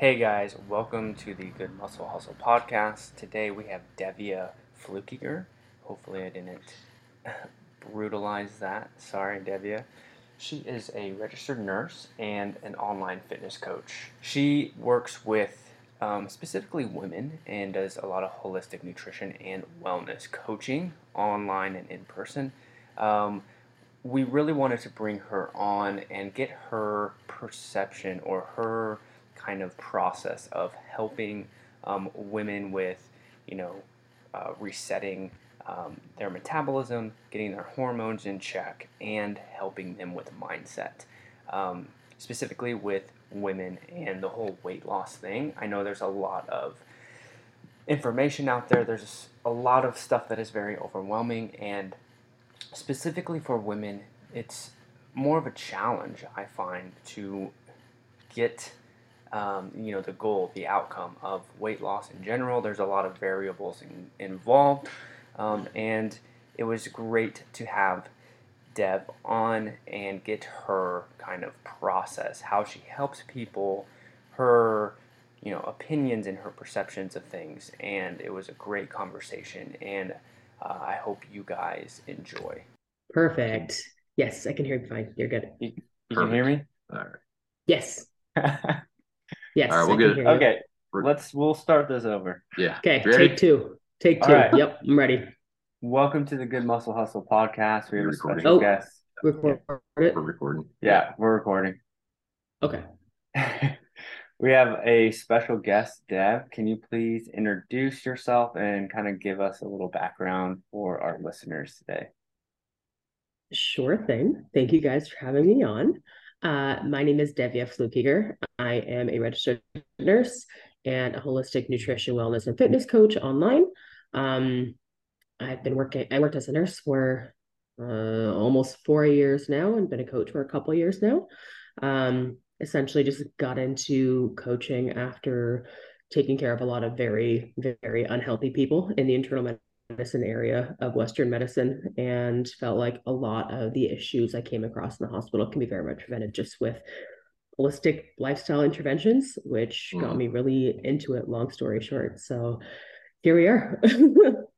Hey guys, welcome to the Good Muscle Hustle podcast. Today we have Devya Fluckiger. Hopefully, I didn't brutalize that. Sorry, Devya. She is a registered nurse and an online fitness coach. She works with um, specifically women and does a lot of holistic nutrition and wellness coaching online and in person. Um, we really wanted to bring her on and get her perception or her kind of process of helping um, women with, you know, uh, resetting um, their metabolism, getting their hormones in check, and helping them with mindset. Um, specifically with women and the whole weight loss thing. I know there's a lot of information out there, there's a lot of stuff that is very overwhelming, and specifically for women, it's more of a challenge, I find, to get um, you know the goal, the outcome of weight loss in general. There's a lot of variables in, involved, um, and it was great to have Deb on and get her kind of process, how she helps people, her you know opinions and her perceptions of things, and it was a great conversation, and uh, I hope you guys enjoy. Perfect. Yes, I can hear you fine. You're good. You, you can hear me? All right. Yes. Yes. All right, we'll get it. hear you. Okay, let's we'll start this over. Yeah. Okay, Ready? take two. Take two. right. Yep, I'm ready. Welcome to the Good Muscle Hustle podcast. We have a You're recording. special Oh. guest. Record it. We're recording. Yeah, we're recording. Okay. we have a special guest, Dev. Can you please introduce yourself and kind of give us a little background for our listeners today? Sure thing. Thank you guys for having me on. Uh, my name is Devya Fluckiger. I am a registered nurse and a holistic nutrition, wellness, and fitness coach online. Um, I've been working, I worked as a nurse for uh, almost four years now and been a coach for a couple years now. Um, essentially, just got into coaching after taking care of a lot of very, very unhealthy people in the internal medicine area of Western medicine and felt like a lot of the issues I came across in the hospital can be very much prevented just with holistic lifestyle interventions, which got Mhm. me really into it, long story short. So here we are.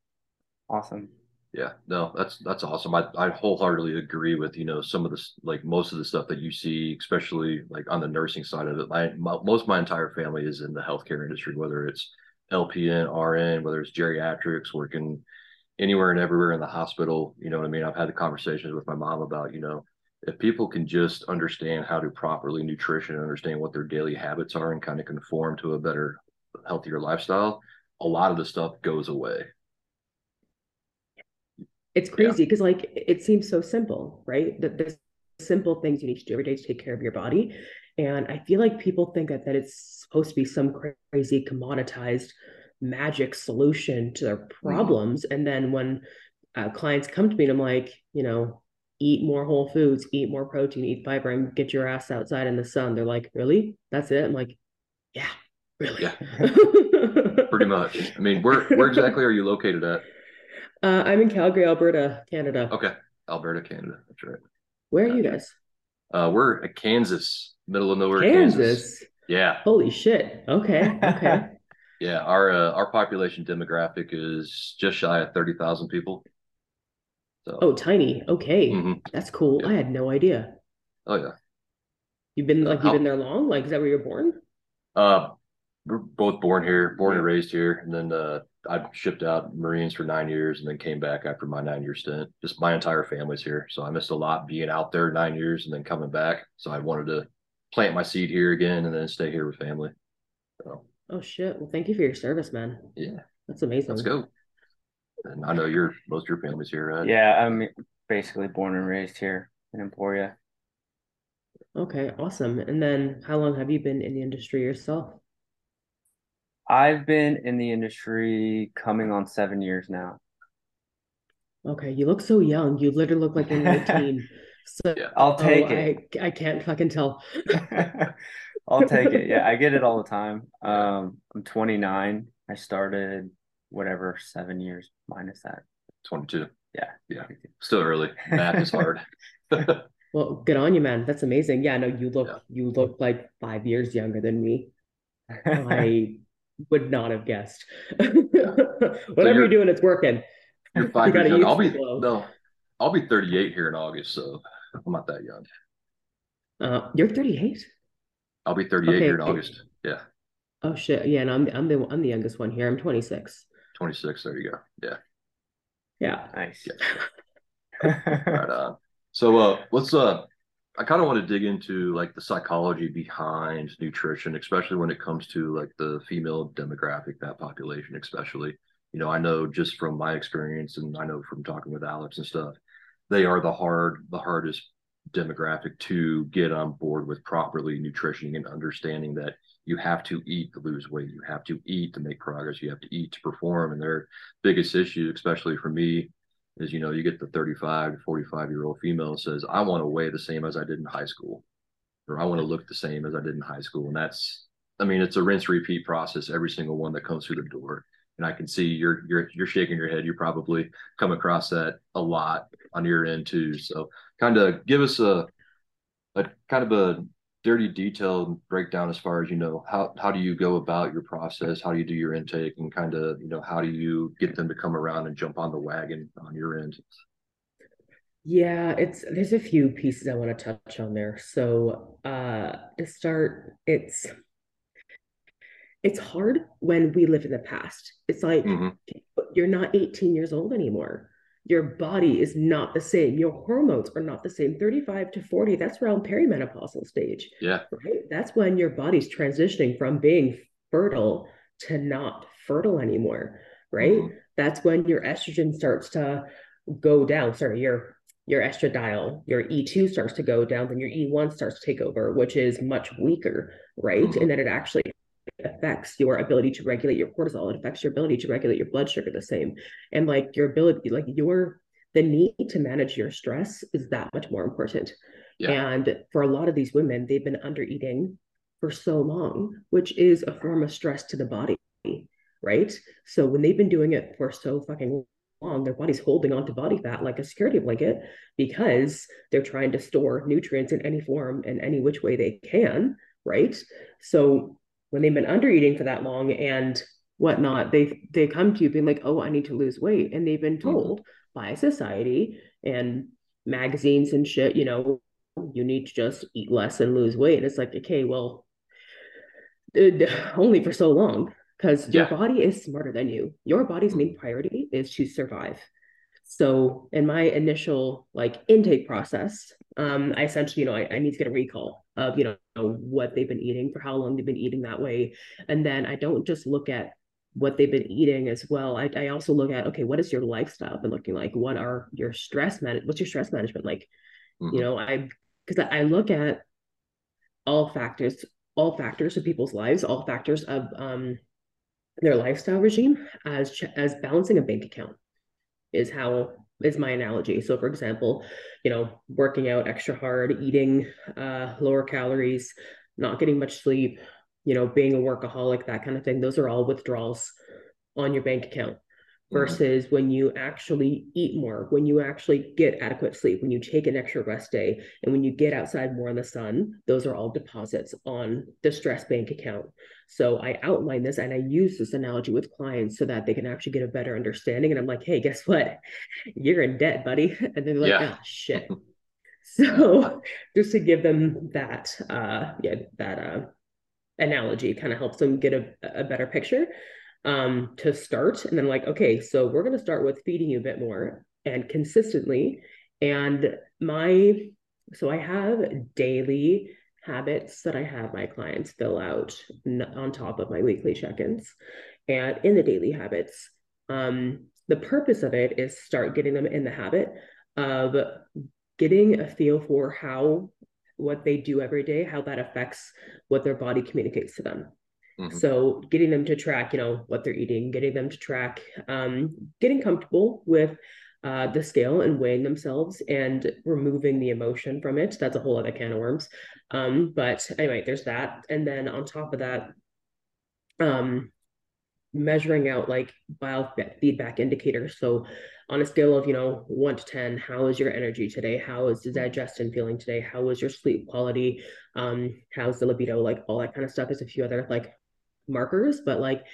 Awesome. Yeah. No, that's that's awesome. I, I wholeheartedly agree with, you know, some of this like most of the stuff that you see, especially like on the nursing side of it. My, my most of my entire family is in the healthcare industry, whether it's LPN, RN, whether it's geriatrics, working anywhere and everywhere in the hospital. You know what I mean? I've had the conversations with my mom about, you know, if people can just understand how to properly nutrition, understand what their daily habits are, and kind of conform to a better, healthier lifestyle, a lot of the stuff goes away. it's crazy because like it seems so simple, right? That there's simple things you need to do every day to take care of your body. And I feel like people think that, that it's supposed to be some crazy commoditized magic solution to their problems. And then when uh, clients come to me and I'm like, you know, eat more whole foods, eat more protein, eat fiber, and get your ass outside in the sun. They're like, really? That's it? I'm like, yeah, really. Yeah. Pretty much. I mean, where where exactly are you located at? Uh, I'm in Calgary, Alberta, Canada. Okay, Alberta, Canada. That's right. Where are you guys? Uh, we're at Kansas, middle of nowhere, Kansas. Kansas. Yeah, Holy shit. Okay. Okay. yeah. Our uh, our population demographic is just shy of thirty thousand people. So, oh, tiny. Okay. mhm. That's cool. Yeah. I had no idea. oh yeah. You've been like you've been there long? Like is that where you're born? Uh, we're both born here, born and raised here, and then uh, I shipped out Marines for nine years, and then came back after my nine year stint. Just my entire family's here, so I missed a lot being out there nine years and then coming back. So I wanted to plant my seed here again, and then stay here with family. So Oh shit. Well, thank you for your service, man. yeah, That's amazing. let's go. And I know you're most of your family's here, right? Yeah, I'm basically born and raised here in Emporia. Okay, awesome. And then how long have you been in the industry yourself? I've been in the industry coming on seven years now. Okay, you look so young. You literally look like you're 19. So Yeah. I'll take it. I I can't fucking tell. I'll take it. Yeah, I get it all the time. Um, I'm 29. I started whatever seven years minus that. 22. Yeah. Yeah. Still early. Math is hard. Well, good on you, man. That's amazing. Yeah, no, you look Yeah. you look like five years younger than me. I would not have guessed. Whatever so you're, you're, doing, it's working. You're five you years young. I'll be no, I'll be 38 here in August, so I'm not that young. Uh, you're 38. I'll be 38 okay. here in August. Yeah. Oh shit! Yeah, and I'm I'm the I'm the youngest one here. I'm 26. 26. There you go. Yeah. Yeah. Nice. Yeah. right on. So uh, let's uh, I kind of want to dig into like the psychology behind nutrition, especially when it comes to like the female demographic, that population, especially. You know, I know just from my experience, and I know from talking with Alex and stuff, they are the hard, the hardest demographic to get on board with properly nutritioning and understanding that you have to eat to lose weight, you have to eat to make progress, you have to eat to perform. And their biggest issue, especially for me, is you know you get the 35 to 45 year old female says i want to weigh the same as i did in high school or i want to look the same as i did in high school. And that's i mean it's a rinse repeat process every single one that comes through the door. And i can see you're you're you're shaking your head. You probably come across that a lot on your end too. So kind of give us a a kind of a dirty detailed breakdown as far as you know how how do you go about your process? How do you do your intake? And kind of you know how do you get them to come around and jump on the wagon on your end? Yeah it's there's a few pieces i want to touch on there. So uh to start it's it's hard when we live in the past. It's like mm-hmm. you're not 18 years old anymore your body is not the same. Your hormones are not the same. 35 to 40, that's around perimenopausal stage. Yeah. Right. That's when your body's transitioning from being fertile to not fertile anymore. Right. Mm-hmm. That's when your estrogen starts to go down. Sorry, your your estradiol, your E2 starts to go down, then your E1 starts to take over, which is much weaker, right? Mm-hmm. And then it actually affects your ability to regulate your cortisol. It affects your ability to regulate your blood sugar the same. And like your ability, like your the need to manage your stress is that much more important. Yeah. And for a lot of these women, they've been under eating for so long, which is a form of stress to the body, right? So when they've been doing it for so fucking long, their body's holding on to body fat like a security blanket because they're trying to store nutrients in any form and any which way they can, right? So when they've been under eating for that long and whatnot, they they come to you being like, oh, I need to lose weight. And they've been mm-hmm. told mm-hmm. by society and magazines and shit, you know, you need to just eat less and lose weight. And it's like, okay, well, only for so long because yeah. your body is smarter than you. Your body's main mm-hmm. priority is to survive. So in my initial like intake process, um, I essentially, you know, I, I need to get a recall of, you know, what they've been eating, for how long they've been eating that way. And then I don't just look at what they've been eating as well. I, I also look at, okay, what is your lifestyle been looking like? What are your stress man? What's your stress management like? Mm-hmm. You know, I, because I look at all factors, all factors of people's lives, all factors of um, their lifestyle regime as as balancing a bank account is how is my analogy. So for example, you know, working out extra hard, eating uh, lower calories, not getting much sleep, you know, being a workaholic, that kind of thing. Those are all withdrawals on your bank account. Mm-hmm. versus when you actually eat more, when you actually get adequate sleep, when you take an extra rest day, and when you get outside more in the sun, those are all deposits on the stress bank account. So I outline this and I use this analogy with clients so that they can actually get a better understanding. And I'm like, hey, guess what? You're in debt, buddy. And they're like, yeah. oh shit. so just to give them that uh yeah, that uh analogy kind of helps them get a, a better picture um, to start. And then like, okay, so we're going to start with feeding you a bit more and consistently. And my, so I have daily habits that I have my clients fill out on top of my weekly check-ins. And in the daily habits, um, the purpose of it is start getting them in the habit of getting a feel for how what they do every day, how that affects what their body communicates to them. Mm-hmm. So getting them to track, you know, what they're eating, getting them to track, um, getting comfortable with uh, the scale and weighing themselves and removing the emotion from it. That's a whole other can of worms. Um, but anyway, there's that. And then on top of that, um, measuring out like biofeedback indicators. So on a scale of, you know, one to 10, how is your energy today? How is the digestion feeling today? How is your sleep quality? Um, how's the libido? Like all that kind of stuff. There's a few other like markers, but like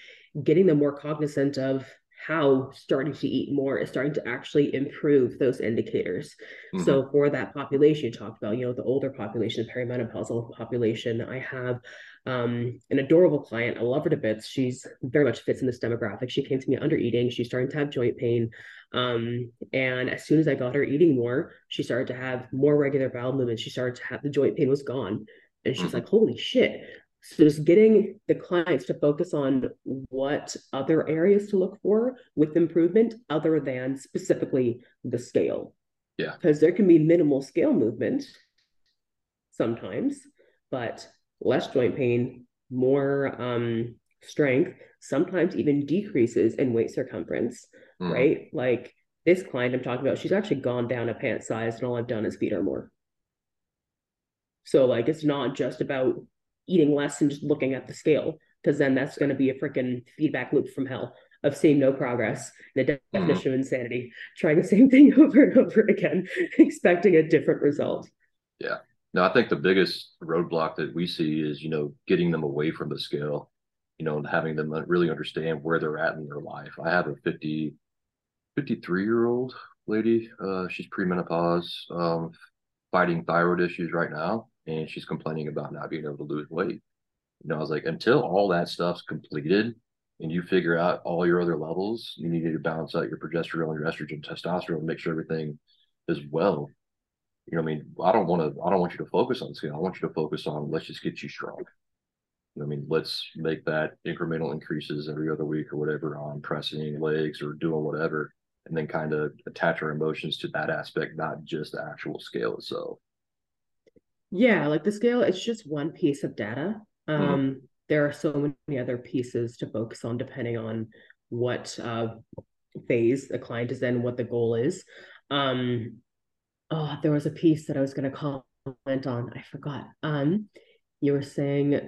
getting them more cognizant of how starting to eat more is starting to actually improve those indicators. Mm-hmm. So for that population you talked about, you know, the older population, the perimenopausal population, I have um, an adorable client. I love her to bits. She's very much fits in this demographic. She came to me under eating. She's starting to have joint pain. Um, and as soon as I got her eating more, she started to have more regular bowel movements. She started to have the joint pain was gone. And she's mm-hmm. like, holy shit. So just getting the clients to focus on what other areas to look for with improvement other than specifically the scale. Yeah. Because there can be minimal scale movement sometimes, but less joint pain, more um, strength, sometimes even decreases in waist circumference, mm. right? Like this client I'm talking about, she's actually gone down a pant size, and all I've done is feed her more. So, like, it's not just about eating less and just looking at the scale, because then that's going to be a freaking feedback loop from hell of seeing no progress, the de- mm-hmm. definition of insanity, trying the same thing over and over again, expecting a different result. Yeah. No, I think the biggest roadblock that we see is, you know, getting them away from the scale, you know, and having them really understand where they're at in their life. I have a 50, 53 year old lady. Uh, she's premenopause, um, fighting thyroid issues right now, and she's complaining about not being able to lose weight. You know, I was like, until all that stuff's completed and you figure out all your other levels, you need to balance out your progesterone, your estrogen, testosterone, make sure everything is well you know, I mean, I don't want to, I don't want you to focus on scale. I want you to focus on let's just get you strong. You know, I mean, let's make that incremental increases every other week or whatever on pressing legs or doing whatever, and then kind of attach our emotions to that aspect, not just the actual scale itself. Yeah, like the scale, it's just one piece of data. Mm-hmm. Um, mm-hmm. There are so many other pieces to focus on depending on what uh, phase the client is in, what the goal is. Um, oh, there was a piece that I was going to comment on. I forgot. Um, you were saying,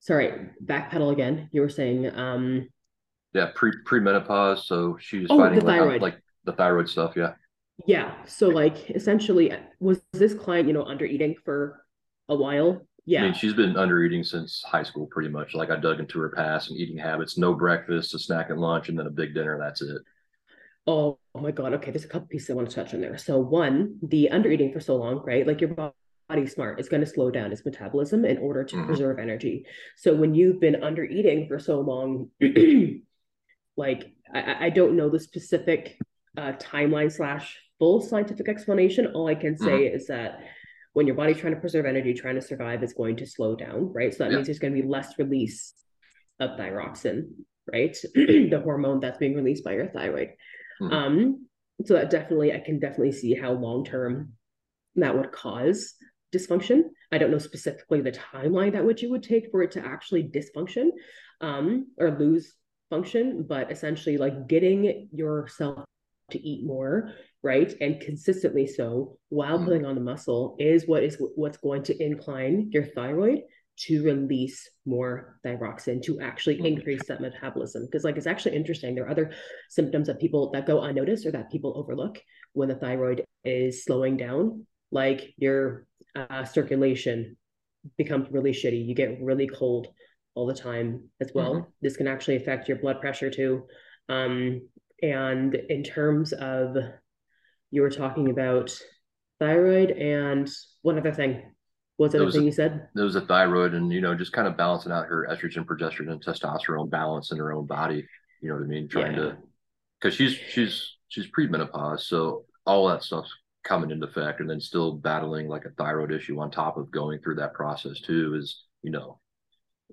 sorry, backpedal again. You were saying, um, yeah, pre premenopause. So she's oh, fighting the thyroid. like the thyroid stuff. Yeah. Yeah. So like essentially, was this client, you know, under eating for a while? Yeah. I mean, she's been under eating since high school, pretty much. Like I dug into her past and eating habits: no breakfast, a snack and lunch, and then a big dinner. That's it. Oh, oh my God. Okay, there's a couple pieces I want to touch on there. So one, the under eating for so long, right? Like your body smart. It's going to slow down its metabolism in order to mm-hmm. preserve energy. So when you've been under eating for so long, like I, I, don't know the specific uh, timeline slash full scientific explanation. All I can say mm-hmm. is that when your body's trying to preserve energy, trying to survive, it's going to slow down, right? So that means there's going to be less release of thyroxin, right? the hormone that's being released by your thyroid. Mm-hmm. Um, so that definitely, I can definitely see how long term that would cause dysfunction. I don't know specifically the timeline that which it would take for it to actually dysfunction um, or lose function, but essentially, like getting yourself to eat more, right, and consistently so while mm-hmm. putting on the muscle is what is what's going to incline your thyroid to release more thyroxine to actually mm-hmm. increase that metabolism because like it's actually interesting there are other symptoms that people that go unnoticed or that people overlook when the thyroid is slowing down like your uh, circulation becomes really shitty you get really cold all the time as well mm-hmm. this can actually affect your blood pressure too um, and in terms of you were talking about thyroid and one other thing What's the other thing a, you said? There was a thyroid and, you know, just kind of balancing out her estrogen, progesterone, and testosterone balance in her own body. You know what I mean? Trying yeah. to, because she's, she's, she's premenopause. So all that stuff's coming into effect and then still battling like a thyroid issue on top of going through that process too is, you know,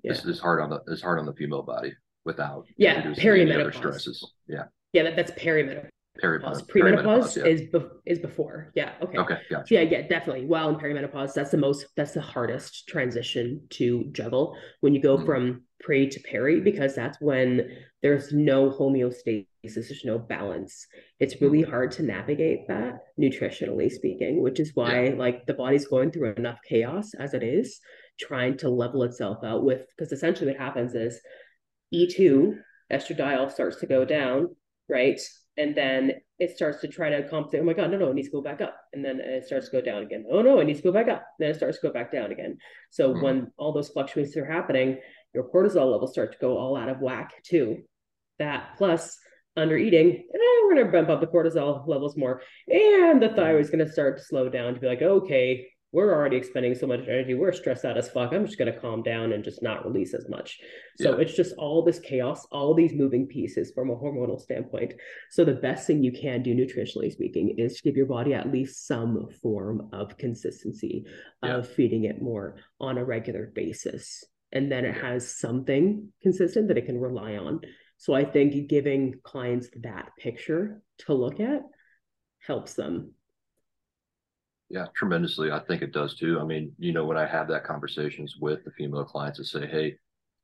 yeah. it's, it's hard on the, it's hard on the female body without yeah perimenopause stresses. Yeah. Yeah. That, that's perimenopause perimenopause. Premenopause yeah. is be- is before. Yeah. Okay. Okay. Gotcha. Yeah. Yeah. Definitely. While in perimenopause, that's the most that's the hardest transition to juggle when you go mm-hmm. from pre to peri because that's when there's no homeostasis, there's no balance. It's really mm-hmm. hard to navigate that nutritionally speaking, which is why yeah. like the body's going through enough chaos as it is, trying to level itself out with because essentially what happens is E2 estradiol starts to go down, right? And then it starts to try to compensate. Oh my God, no, no, it needs to go back up. And then it starts to go down again. Oh no, it needs to go back up. Then it starts to go back down again. So mm-hmm. when all those fluctuations are happening, your cortisol levels start to go all out of whack too. That plus under eating, eh, we're going to bump up the cortisol levels more. And the thyroid is going to start to slow down to be like, okay, we're already expending so much energy. We're stressed out as fuck. I'm just going to calm down and just not release as much. So yeah. it's just all this chaos, all these moving pieces from a hormonal standpoint. So the best thing you can do, nutritionally speaking, is to give your body at least some form of consistency yeah. of feeding it more on a regular basis. And then it has something consistent that it can rely on. So I think giving clients that picture to look at helps them yeah, tremendously. I think it does too. I mean, you know, when I have that conversations with the female clients and say, hey,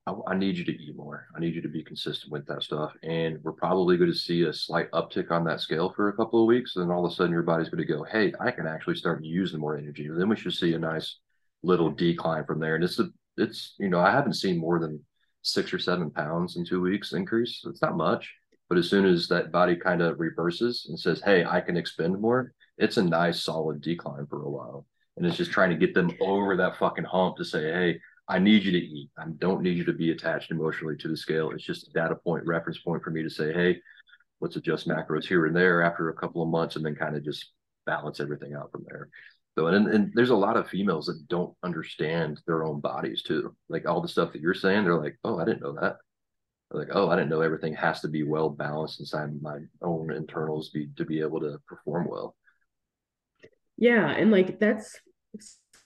I, I, need you to eat more. I need you to be consistent with that stuff. And we're probably going to see a slight uptick on that scale for a couple of weeks. And then all of a sudden your body's going to go, hey, I can actually start using more energy. And then we should see a nice little decline from there. And it's, a, it's, you know, I haven't seen more than six or seven pounds in two weeks increase. It's not much. But as soon as that body kind of reverses and says, hey, I can expend more, it's a nice solid decline for a while. And it's just trying to get them over that fucking hump to say, hey, I need you to eat. I don't need you to be attached emotionally to the scale. It's just a data point, reference point for me to say, hey, let's adjust macros here and there after a couple of months and then kind of just balance everything out from there. So, and, and there's a lot of females that don't understand their own bodies too. Like all the stuff that you're saying, they're like, oh, I didn't know that. Like, oh, I didn't know everything has to be well balanced inside my own internals be, to be able to perform well. Yeah, and like that's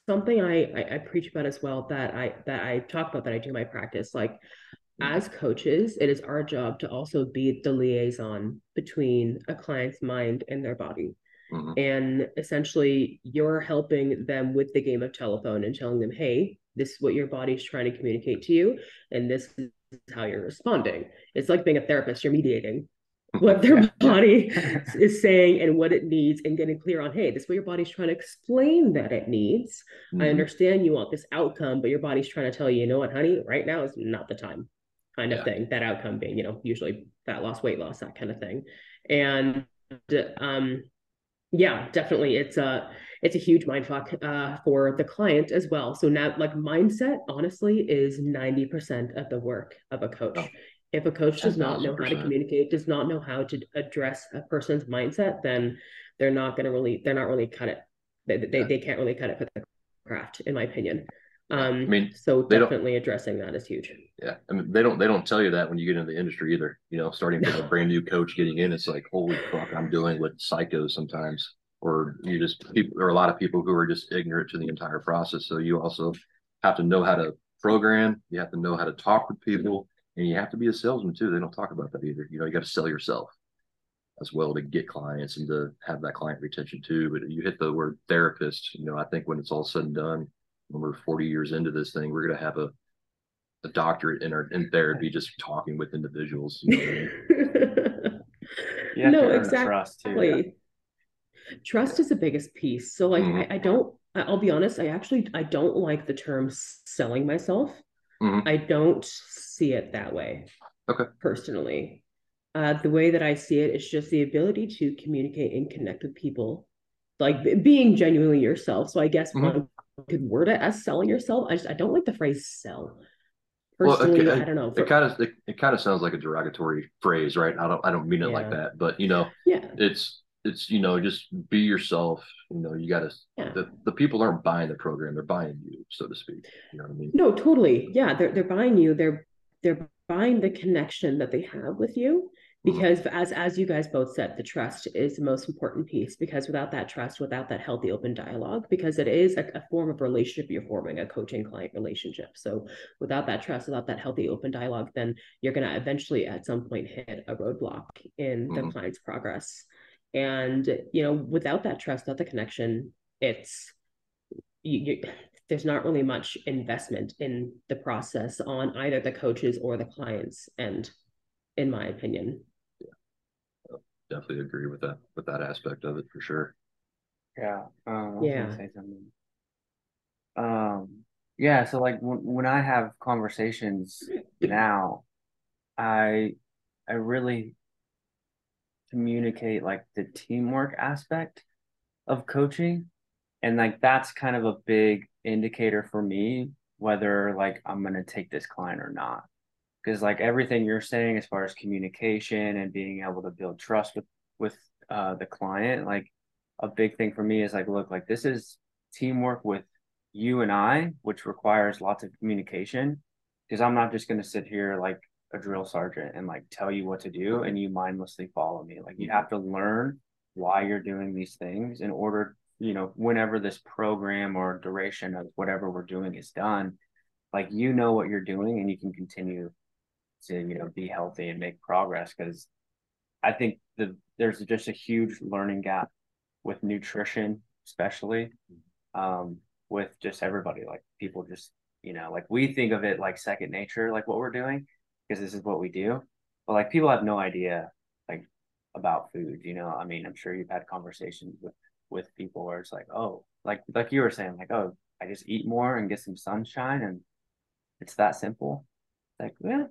something I, I, I preach about as well that I that I talk about that I do my practice. Like mm-hmm. as coaches, it is our job to also be the liaison between a client's mind and their body. Mm-hmm. And essentially, you're helping them with the game of telephone and telling them, hey, this is what your body's trying to communicate to you, and this is how you're responding. It's like being a therapist, you're mediating what their yeah. body is saying and what it needs and getting clear on hey this is what your body's trying to explain that it needs mm-hmm. i understand you want this outcome but your body's trying to tell you you know what honey right now is not the time kind of yeah. thing that outcome being you know usually fat loss weight loss that kind of thing and um yeah definitely it's a it's a huge mind fuck uh, for the client as well so now like mindset honestly is 90% of the work of a coach oh if a coach does not know how to communicate does not know how to address a person's mindset then they're not going to really they're not really cut it they, they, yeah. they can't really cut it for the craft in my opinion um, I mean, so definitely addressing that is huge. Yeah, I mean, they don't they don't tell you that when you get into the industry either. You know, starting from a brand new coach getting in, it's like, holy fuck, I'm dealing with psychos sometimes, or you just people. There are a lot of people who are just ignorant to the entire process. So you also have to know how to program. You have to know how to talk with people and you have to be a salesman too. They don't talk about that either. You know, you got to sell yourself as well to get clients and to have that client retention too. But you hit the word therapist. You know, I think when it's all said and done, when we're 40 years into this thing, we're going to have a a doctorate in our in therapy just talking with individuals. You know yeah, no, exactly. Trust, too, yeah. trust is the biggest piece. So like mm-hmm. I, I don't I'll be honest, I actually I don't like the term selling myself. Mm-hmm. I don't see it that way. Okay. Personally, uh, the way that I see it is just the ability to communicate and connect with people, like being genuinely yourself. So I guess mm-hmm. one could word it as selling yourself. I just I don't like the phrase sell. Personally, well, it, I don't know. For, it kind of it, it kind of sounds like a derogatory phrase, right? I don't I don't mean it yeah. like that, but you know, yeah, it's it's you know just be yourself you know you got to yeah. the, the people aren't buying the program they're buying you so to speak you know what i mean no totally yeah they're, they're buying you they're they're buying the connection that they have with you mm-hmm. because mm-hmm. as as you guys both said the trust is the most important piece because without that trust without that healthy open dialogue because it is a, a form of relationship you're forming a coaching client relationship so without that trust without that healthy open dialogue then you're going to eventually at some point hit a roadblock in the mm-hmm. client's progress and you know without that trust without the connection it's you, you, there's not really much investment in the process on either the coaches or the clients and in my opinion. Yeah definitely agree with that with that aspect of it for sure. Yeah um, yeah. um yeah so like when, when i have conversations now i i really communicate like the teamwork aspect of coaching and like that's kind of a big indicator for me whether like I'm gonna take this client or not. Because like everything you're saying as far as communication and being able to build trust with with uh, the client, like a big thing for me is like, look, like this is teamwork with you and I, which requires lots of communication. Because I'm not just gonna sit here like a drill sergeant and like tell you what to do and you mindlessly follow me. Like you have to learn why you're doing these things in order, you know, whenever this program or duration of whatever we're doing is done, like you know what you're doing and you can continue to, you know, be healthy and make progress. Cause I think the there's just a huge learning gap with nutrition, especially um, with just everybody. Like people just, you know, like we think of it like second nature, like what we're doing, because this is what we do. But like people have no idea like about food, you know. I mean, I'm sure you've had conversations with with people where it's like, oh, like like you were saying, like, oh, I just eat more and get some sunshine and it's that simple. Like, yeah,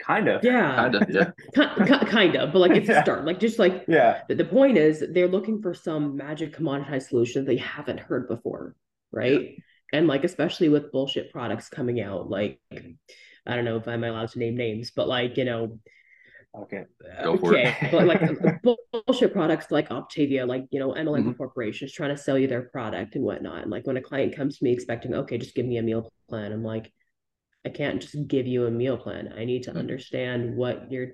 kind of. Yeah. Kind of, yeah. kind of, but like it's Yeah. a start. Like just like Yeah. the, the point is they're looking for some magic commoditized solution they haven't heard before, right? And like especially with bullshit products coming out, like I don't know if I'm allowed to name names, but like you know, Okay. Go okay, but like bullshit products like Optavia, like you know, MLM Mhm. corporations trying to sell you their product and whatnot. And like when a client comes to me expecting, okay, just give me a meal plan, I'm like, I can't just give you a meal plan. I need to Mhm. understand what you're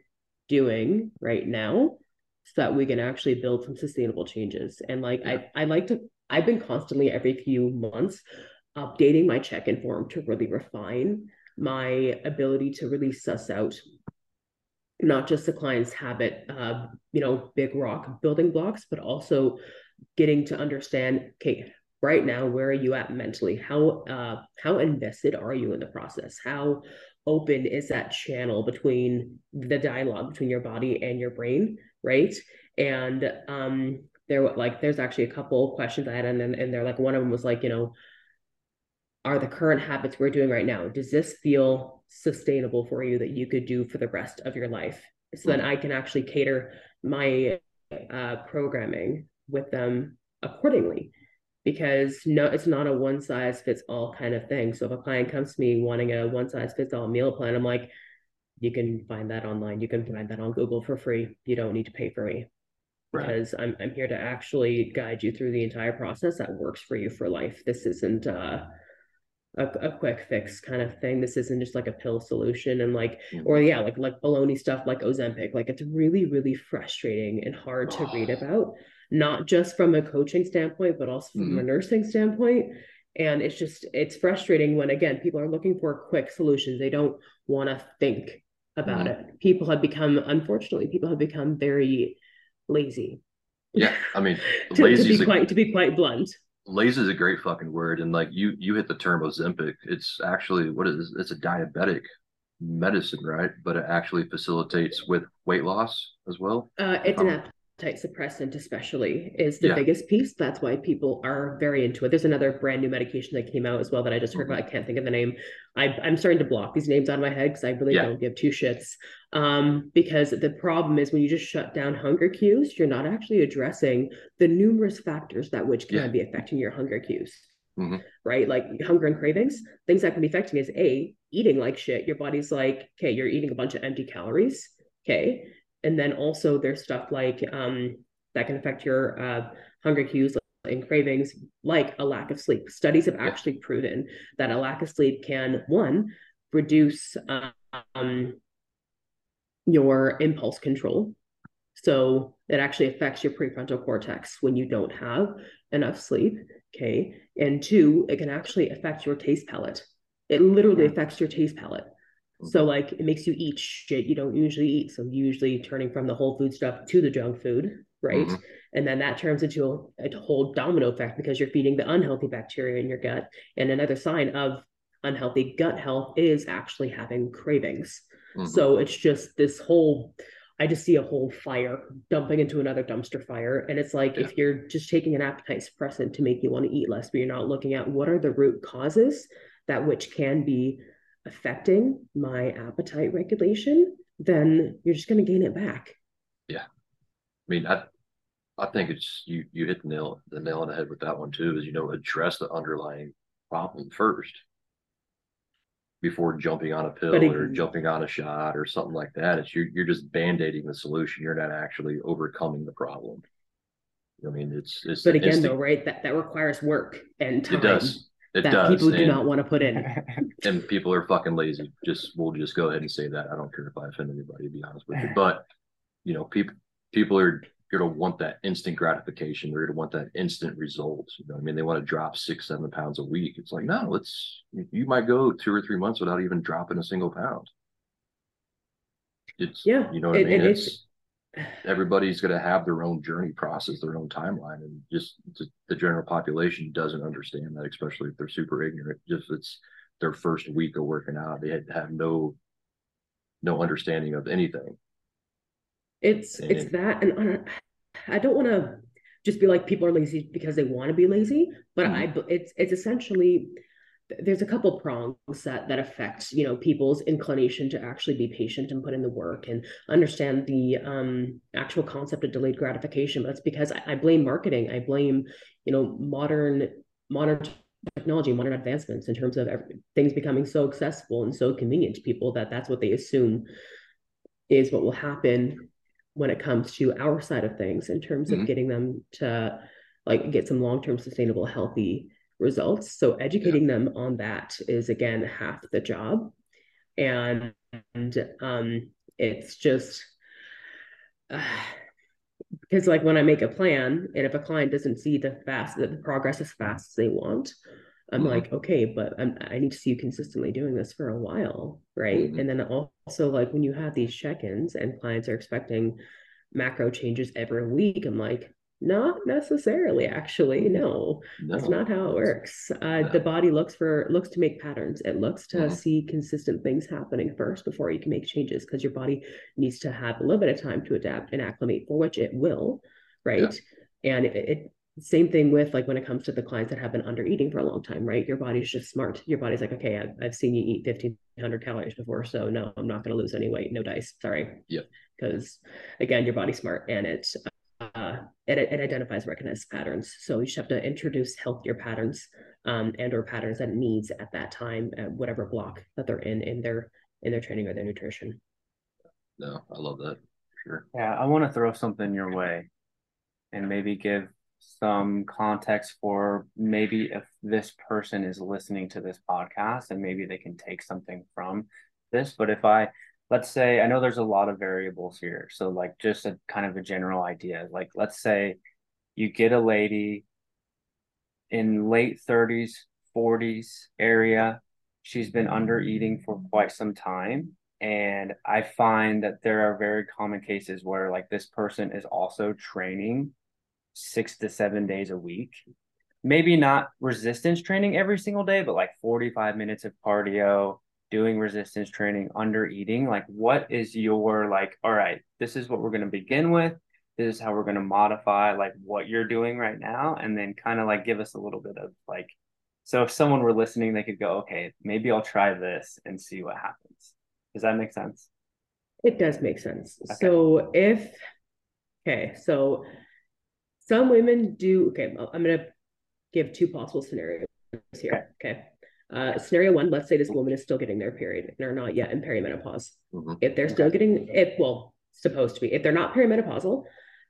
doing right now so that we can actually build some sustainable changes. And like Yeah. I I like to I've been constantly every few months updating my check-in form to really refine my ability to really suss out not just the client's habit, uh, you know, big rock building blocks, but also getting to understand, okay, right now, where are you at mentally? How uh, how invested are you in the process? How open is that channel between the dialogue between your body and your brain, right? And um, there, like, there's actually a couple questions I had, and and they're like, one of them was like, you know, are the current habits we're doing right now. Does this feel sustainable for you that you could do for the rest of your life so then i can actually cater my uh, programming with them accordingly? Because no it's not a one size fits all kind of thing. So if a client comes to me wanting a one size fits all meal plan i'm like you can find that online. You can find that on google for free. You don't need to pay for me. Right. because I'm I'm here to actually guide you through the entire process that works for you for life. This isn't uh, a a quick fix kind of thing. This isn't just like a pill solution and like or yeah, like like baloney stuff like Ozempic. Like it's really really frustrating and hard to read about, not just from a coaching standpoint, but also from a nursing standpoint. And it's just it's frustrating when again people are looking for quick solutions. They don't want to think about Mhm. it. People have become unfortunately people have become very lazy. Yeah, I mean, to, to be is a, quite to be quite blunt. Lazy is a great fucking word, and like you you hit the term Ozempic. It's actually what is it's a diabetic medicine, right? But it actually facilitates with weight loss as well. Uh, it's an appetite suppressant, especially, is the Yeah. biggest piece. That's why people are very into it. There's another brand new medication that came out as well that I just heard Mhm. about. I can't think of the name. I, I'm starting to block these names out of my head because I really Yeah. don't give two shits. Um, because the problem is when you just shut down hunger cues, you're not actually addressing the numerous factors that which can Yeah. be affecting your hunger cues. Mhm. Right, like hunger and cravings, things that can be affecting is a eating like shit. Your body's like, okay, you're eating a bunch of empty calories. Okay, and then also there's stuff like um, that can affect your uh, hunger cues and cravings like a lack of sleep. Studies have actually proven that a lack of sleep can one reduce um, your impulse control. So it actually affects your prefrontal cortex when you don't have enough sleep okay? And two it can actually affect your taste palate. It literally affects your taste palate so like it makes you eat shit you don't usually eat. So usually turning from the whole food stuff to the junk food, right? Mhm. And then that turns into a, a whole domino effect because you're feeding the unhealthy bacteria in your gut. And another sign of unhealthy gut health is actually having cravings. Mhm. So it's just this whole I just see a whole fire dumping into another dumpster fire. And it's like Yeah. if you're just taking an appetite suppressant to make you want to eat less, but you're not looking at what are the root causes that which can be affecting my appetite regulation, then you're just going to gain it back. Yeah. I mean, I I think it's you you hit the nail the nail on the head with that one too. Is you know address the underlying problem first. before jumping on a pill it- or jumping on a shot or something like that. It's you're you're just band-aiding the solution. You're not actually overcoming the problem. I mean, it's it's But again, instinct- though, right? That that requires work and time it does. It that does. people do and, not want to put in. and people are fucking lazy. Just we'll just go ahead and say that. I don't care if I offend anybody, to be honest with you. But you know, people people are gonna want that instant gratification. They're gonna want that instant result. You know, what I mean, they want to drop six, seven pounds a week. It's like, no, let's. You might go two or three months without even dropping a single pound. It's Yeah, you know what it- I mean. and It's, it's- everybody's gonna have their own journey process, their own timeline, and just the, the general population doesn't understand that, especially if they're super ignorant. Just it's their first week of working out, they had have no no understanding of anything. It's And it's that, and I don't want to just be like people are lazy because they want to be lazy, but Mhm. I it's it's essentially there's a couple prongs that that affect you know people's inclination to actually be patient and put in the work and understand the um actual concept of delayed gratification. But it's because I, I blame marketing, I blame you know modern modern technology, modern advancements in terms of every, things becoming so accessible and so convenient to people that that's what they assume is what will happen when it comes to our side of things in terms Mhm. of getting them to like get some long-term sustainable healthy results so educating them on that is again half the job and, and um it's just because like when i make a plan and if a client doesn't see the fast the progress as fast as they want i'm Mhm. like okay but I'm, i need to see you consistently doing this for a while right Mhm. and then also like when you have these check-ins and clients are expecting macro changes every week i'm like not necessarily actually no No, that's not how it works. Uh, no. the body looks for looks to make patterns. It looks to Mhm. see consistent things happening first before you can make changes because your body needs to have a little bit of time to adapt and acclimate, for which it will, right? And it, it same thing with like when it comes to the clients that have been under eating for a long time, right? Your body's just smart. Your body's like, okay, I've, I've seen you eat fifteen hundred calories before, so no, I'm not going to lose any weight. No dice, sorry. Yeah. Because again, your body's smart and uh, it, it identifies recognized patterns. So you just have to introduce healthier patterns um, and or patterns that it needs at that time, at whatever block that they're in in their in their training or their nutrition. no, I love that. Sure. Yeah, I want to throw something your way and maybe give some context for maybe if this person is listening to this podcast and maybe they can take something from this. But if I, let's say, I know there's a lot of variables here. So, like, just a kind of a general idea. Like, let's say you get a lady in late 30s, 40s area. She's been under eating for quite some time. And I find that there are very common cases where, like, this person is also training six to seven days a week. Maybe not resistance training every single day, but like 45 minutes of cardio, doing resistance training, under eating. Like, what is your, like, all right, this is what we're going to begin with. This is how we're going to modify, like, what you're doing right now. And then kind of like give us a little bit of, like, so if someone were listening, they could go, okay, maybe I'll try this and see what happens. Does that make sense? It does make sense. Okay. So if okay, so some women do okay, I'm gonna give two possible scenarios here. Okay. Uh, scenario one, let's say this woman is still getting their period and are not yet in perimenopause. Mhm. If they're still getting if well, supposed to be, if they're not perimenopausal,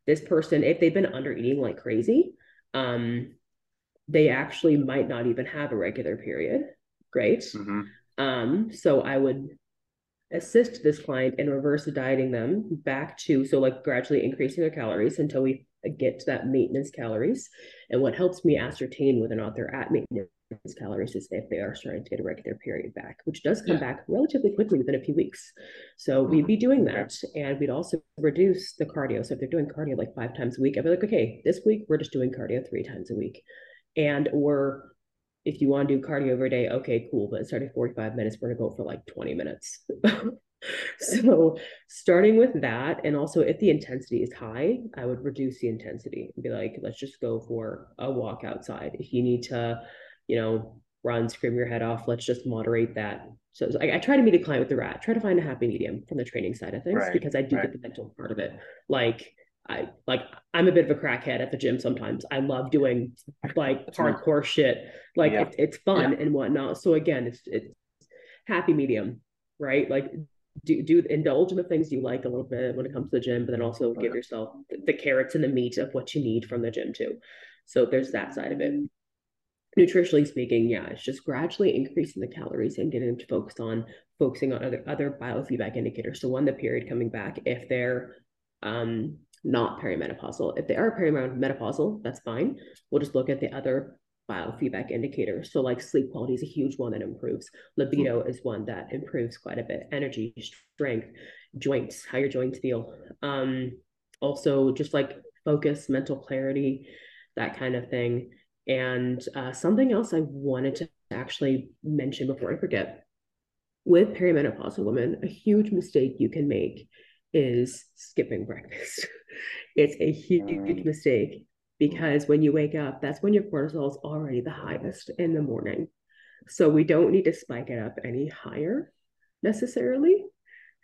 this person, if they've been under eating like crazy, um, they actually might not even have a regular period. Great. Mm-hmm. Um, so I would assist this client in reverse dieting them back to so like gradually increasing their calories until we get to that maintenance calories. And what helps me ascertain whether or not they're at maintenance calories is if they are starting to get a regular period back, which does come Yeah. back relatively quickly within a few weeks. So mm-hmm. we'd be doing that, and we'd also reduce the cardio. So if they're doing cardio like five times a week, I'd be like, okay, this week we're just doing cardio three times a week, and or if you want to do cardio every day, okay, cool. But of 45 minutes, we're gonna go for like 20 minutes. so starting with that, and also if the intensity is high, I would reduce the intensity and be like, let's just go for a walk outside. If you need to, you know, run, scream your head off, let's just moderate that. So I, I try to meet a client with the rat, try to find a happy medium from the training side of things Right, because I do right. get the mental part of it. Like I like I'm a bit of a crackhead at the gym sometimes. I love doing like hardcore shit. Like Yeah. it's it's fun and whatnot. So again, it's it's happy medium, right? Like do do indulge in the things you like a little bit when it comes to the gym, but then also give uh-huh. yourself the, the carrots and the meat of what you need from the gym too. So there's that side of it. Nutritionally speaking, yeah, it's just gradually increasing the calories and getting them to focus on focusing on other other biofeedback indicators. So one, the period coming back, if they're um, not perimenopausal. If they are perimenopausal, that's fine. We'll just look at the other biofeedback indicators. So, like sleep quality is a huge one that improves. Libido is one that improves quite a bit. Energy, strength, joints, how your joints feel. Um, also, just like focus, mental clarity, that kind of thing. And uh, something else I wanted to actually mention before I forget with perimenopausal women, a huge mistake you can make is skipping breakfast. it's a huge mistake because when you wake up, that's when your cortisol is already the highest in the morning. So we don't need to spike it up any higher necessarily.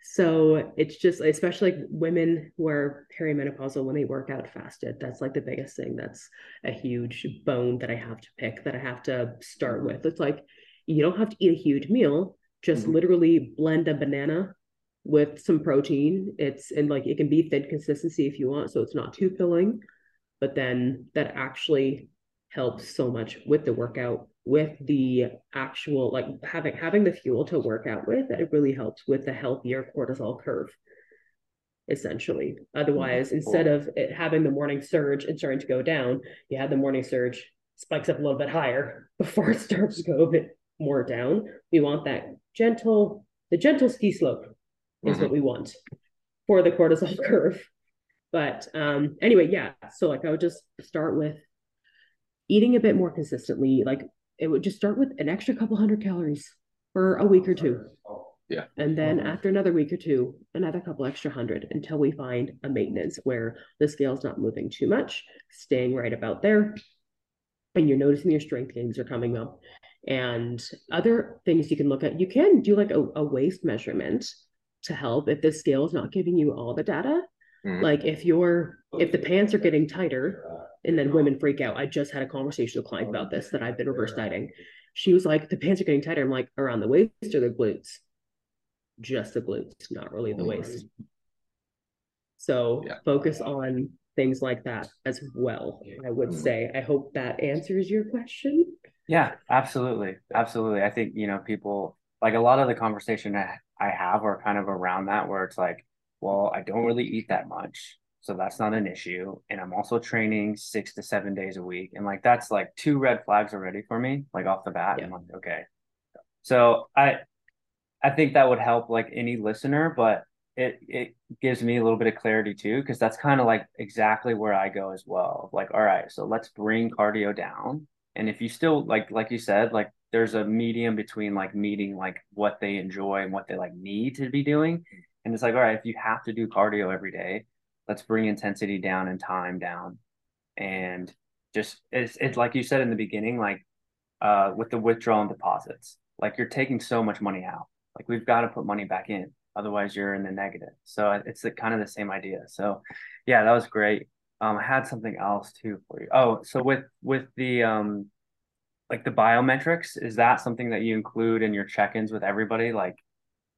So it's just, especially like women who are perimenopausal when they work out fasted, that's like the biggest thing. That's a huge bone that I have to pick, that I have to start with. It's like you don't have to eat a huge meal, just mm-hmm. literally blend a banana with some protein. It's and like it can be thin consistency if you want, so it's not too filling, but then that actually helps so much with the workout with the actual like having having the fuel to work out with it really helps with the healthier cortisol curve essentially otherwise mm-hmm. instead of it having the morning surge and starting to go down you have the morning surge spikes up a little bit higher before it starts to go a bit more down we want that gentle the gentle ski slope is mm-hmm. what we want for the cortisol curve. But um, anyway, yeah. So like I would just start with eating a bit more consistently. Like it would just start with an extra couple hundred calories for a week or two. Yeah. And then mm-hmm. after another week or two, another couple extra hundred until we find a maintenance where the scale's not moving too much, staying right about there. And you're noticing your strength gains are coming up. And other things you can look at, you can do like a, a waist measurement to help if the scale is not giving you all the data. Mm-hmm. Like if you're if the pants are getting tighter and then women freak out. I just had a conversation with a client about this that I've been reverse dieting. She was like, the pants are getting tighter. I'm like, around the waist or the glutes? Just the glutes, not really the waist. So yeah. focus on things like that as well. I would mm-hmm. say. I hope that answers your question. Yeah, absolutely. Absolutely. I think, you know, people like a lot of the conversation I have are kind of around that where it's like, well, I don't really eat that much. So that's not an issue. And I'm also training six to seven days a week. And like that's like two red flags already for me, like off the bat. Yeah. I'm like, okay. So I I think that would help like any listener, but it it gives me a little bit of clarity too, because that's kind of like exactly where I go as well. Like, all right, so let's bring cardio down. And if you still like like you said, like there's a medium between like meeting like what they enjoy and what they like need to be doing. And it's like, all right, if you have to do cardio every day, let's bring intensity down and time down. And just it's it's like you said in the beginning, like uh with the withdrawal and deposits, like you're taking so much money out. Like we've got to put money back in. Otherwise you're in the negative. So it's the kind of the same idea. So yeah, that was great. Um, I had something else too for you. Oh, so with with the um like the biometrics is that something that you include in your check-ins with everybody like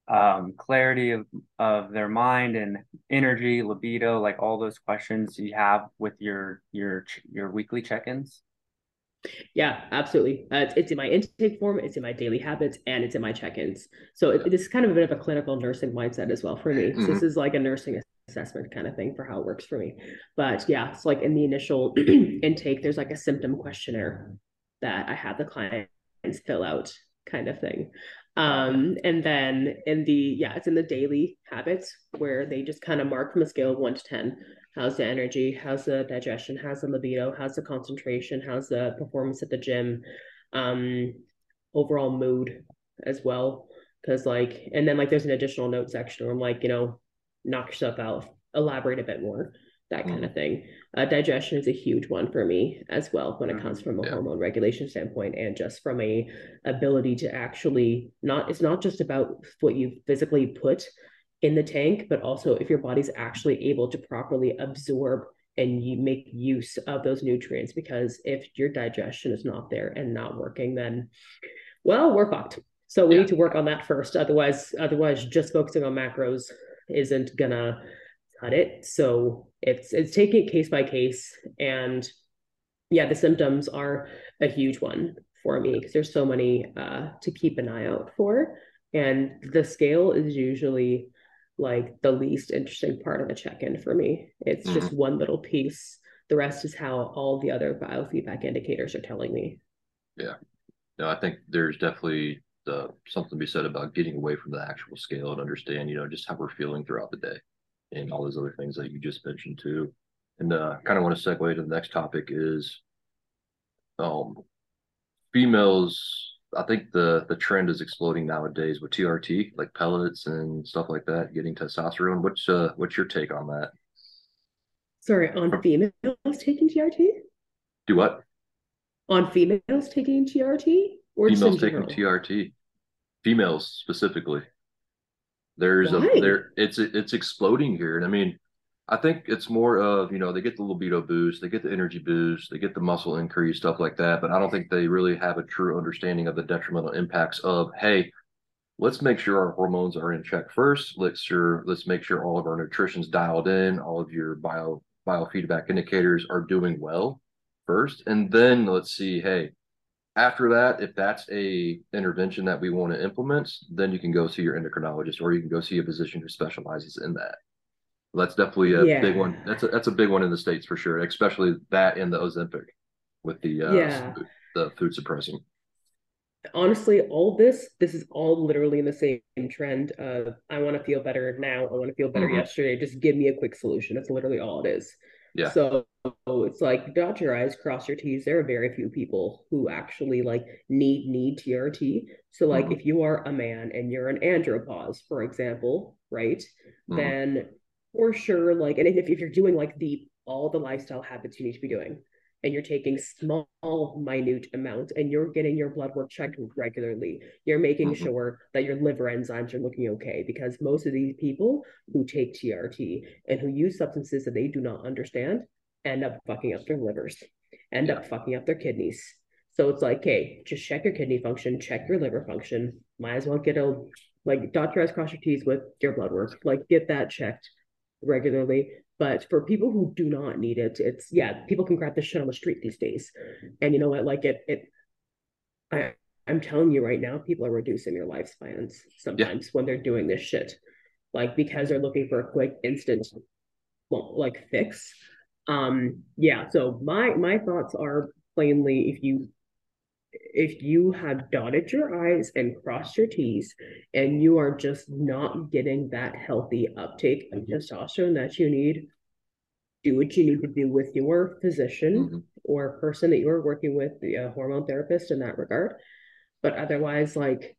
um, clarity of, of their mind and energy libido like all those questions you have with your your your weekly check-ins? Yeah absolutely. Uh, it's, it's, in my intake form it's in my daily habits and it's in my check-ins. So it, this is kind of a bit of a clinical nursing mindset as well for me. Mm-hmm. so this is like a nursing assessment kind of thing for how it works for me. But yeah it's like in the initial intake there's like a symptom questionnaire that I have the clients fill out kind of thing. Um, and then in the, yeah, it's in the daily habits where they just kind of mark from a scale of one to 10. How's the energy? How's the digestion? How's the libido? How's the concentration? How's the performance at the gym? Um, overall mood as well. Cause like, and then like there's an additional note section where I'm like, you know, knock yourself out, elaborate a bit more that kind mm. of thing. Uh, digestion is a huge one for me as well when it comes mm, from a yeah. hormone regulation standpoint and just from a ability to actually not it's not just about what you physically put in the tank, but also if your body's actually able to properly absorb and you make use of those nutrients because if your digestion is not there and not working, then well, we're fucked. So we Yeah. need to work on that first. Otherwise, otherwise, just focusing on macros isn't gonna cut it. So it's it's taking it case by case, and yeah, the symptoms are a huge one for me because there's so many uh, to keep an eye out for, and the scale is usually like the least interesting part of a check-in for me. It's just one little piece. The rest is how all the other biofeedback indicators are telling me. Yeah. No, I think there's definitely the something to be said about getting away from the actual scale and understand, you know, just how we're feeling throughout the day and all those other things that you just mentioned too. And uh kind of want to segue to the next topic is um females I think the the trend is exploding nowadays with TRT, like pellets and stuff like that, getting testosterone. What's uh what's your take on that? Sorry, on females taking TRT? Do what? On females taking TRT? Or Females taking? TRT. Females specifically. There's Why? a there it's it's exploding here. And I mean, I think it's more of, you know, they get the libido boost, they get the energy boost, they get the muscle increase, stuff like that. But I don't think they really have a true understanding of the detrimental impacts of, hey, let's make sure our hormones are in check first. Let's sure let's make sure all of our nutrition's dialed in, all of your bio biofeedback indicators are doing well first. And then let's see, hey, after that, if that's a intervention that we want to implement, then you can go see your endocrinologist or you can go see a physician who specializes in that. That's definitely a Yeah. big one. That's a that's a big one in the states for sure, especially that in the Ozempic with the uh, Yeah. the food suppressing. Honestly, all this, this is all literally in the same trend of I want to feel better now, I want to feel better Mhm. yesterday. Just give me a quick solution. That's literally all it is. Yeah. So it's like dot your I's, cross your T's. There are very few people who actually like need need TRT. So like Mhm. if you are a man and you're an andropause, for example, right? Mhm. Then for sure, like, and if, if you're doing like the all the lifestyle habits you need to be doing, and you're taking small, minute amounts, and you're getting your blood work checked regularly, you're making Mhm. sure that your liver enzymes are looking okay. Because most of these people who take TRT and who use substances that they do not understand end up fucking up their livers, end up fucking up their kidneys. So it's like, hey just check your kidney function, check your liver function. Might as well get a like dot your I's, cross your T's with your blood work. Like get that checked regularly. But for people who do not need it, it's yeah, people can grab this shit on the street these days. And you know what? Like it it I I'm telling you right now, people are reducing their lifespans sometimes when they're doing this shit. Like because they're looking for a quick instant well, like fix. Um yeah, so my my thoughts are plainly if you if you have dotted your I's and crossed your T's and you are just not getting that healthy uptake of testosterone that you need, do what you need to do with your physician Mhm. or person that you're working with, the uh, hormone therapist in that regard. But otherwise, like,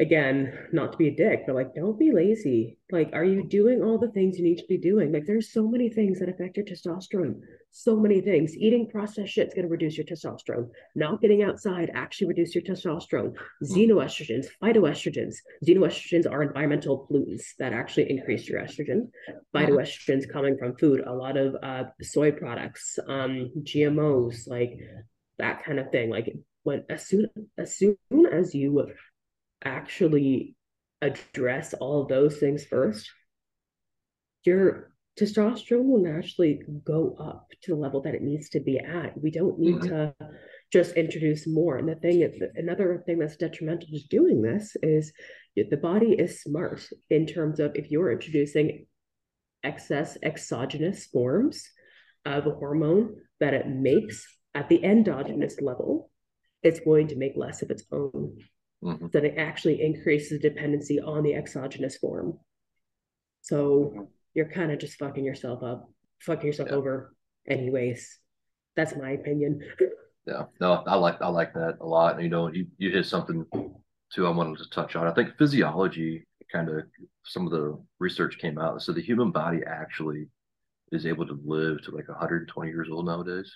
again, not to be a dick, but like, don't be lazy. Like, are you doing all the things you need to be doing? Like, there's so many things that affect your testosterone. So many things. Eating processed shit's going to reduce your testosterone. Not getting outside actually reduce your testosterone. Xenoestrogens, phytoestrogens. Xenoestrogens are environmental pollutants that actually increase your estrogen. Phytoestrogens coming from food, a lot of uh, soy products, um, GMOs, like that kind of thing. Like when as soon as soon as you actually address all those things first, your testosterone will naturally go up to the level that it needs to be at. We don't need Mhm. to just introduce more. And the thing is, another thing that's detrimental to doing this is the body is smart in terms of if you're introducing excess exogenous forms of a hormone that it makes at the endogenous level, it's going to make less of its own. Mhm. So it actually increases dependency on the exogenous form. So you're kind of just fucking yourself up, fucking yourself Yeah. over, anyways. That's my opinion. Yeah, no, I like I like that a lot. And, you know, you you hit something too. I wanted to touch on. I think physiology kind of some of the research came out. So the human body actually is able to live to like 120 years old nowadays.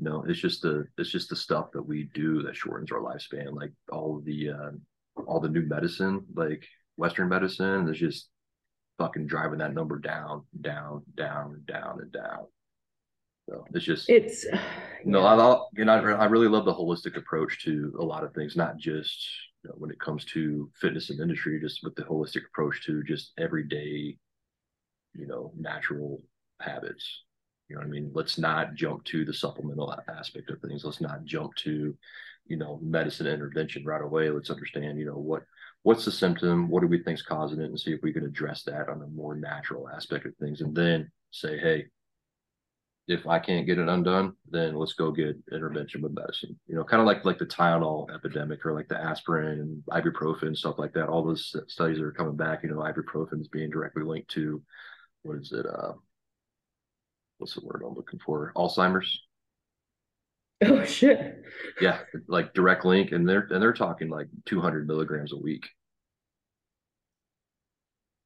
You know, it's just the it's just the stuff that we do that shortens our lifespan. Like all the uh, all the new medicine, like Western medicine, is just fucking driving that number down, down, down, down, and down. So it's just It's no, yeah. I, and I, I really love the holistic approach to a lot of things, not just you know, when it comes to fitness and industry, just with the holistic approach to just everyday, you know, natural habits. You know what I mean? Let's not jump to the supplemental aspect of things. Let's not jump to, you know, medicine intervention right away. Let's understand, you know, what what's the symptom, what do we think's causing it, and see if we can address that on a more natural aspect of things. And then say, hey, if I can't get it undone, then let's go get intervention with medicine. You know, kind of like like the Tylenol epidemic or like the aspirin and ibuprofen stuff like that. All those studies that are coming back. You know, ibuprofen is being directly linked to what is it? Uh, what's the word I'm looking for? Alzheimer's. Oh shit. Yeah, like direct link, and they're and they're talking like 200 milligrams a week.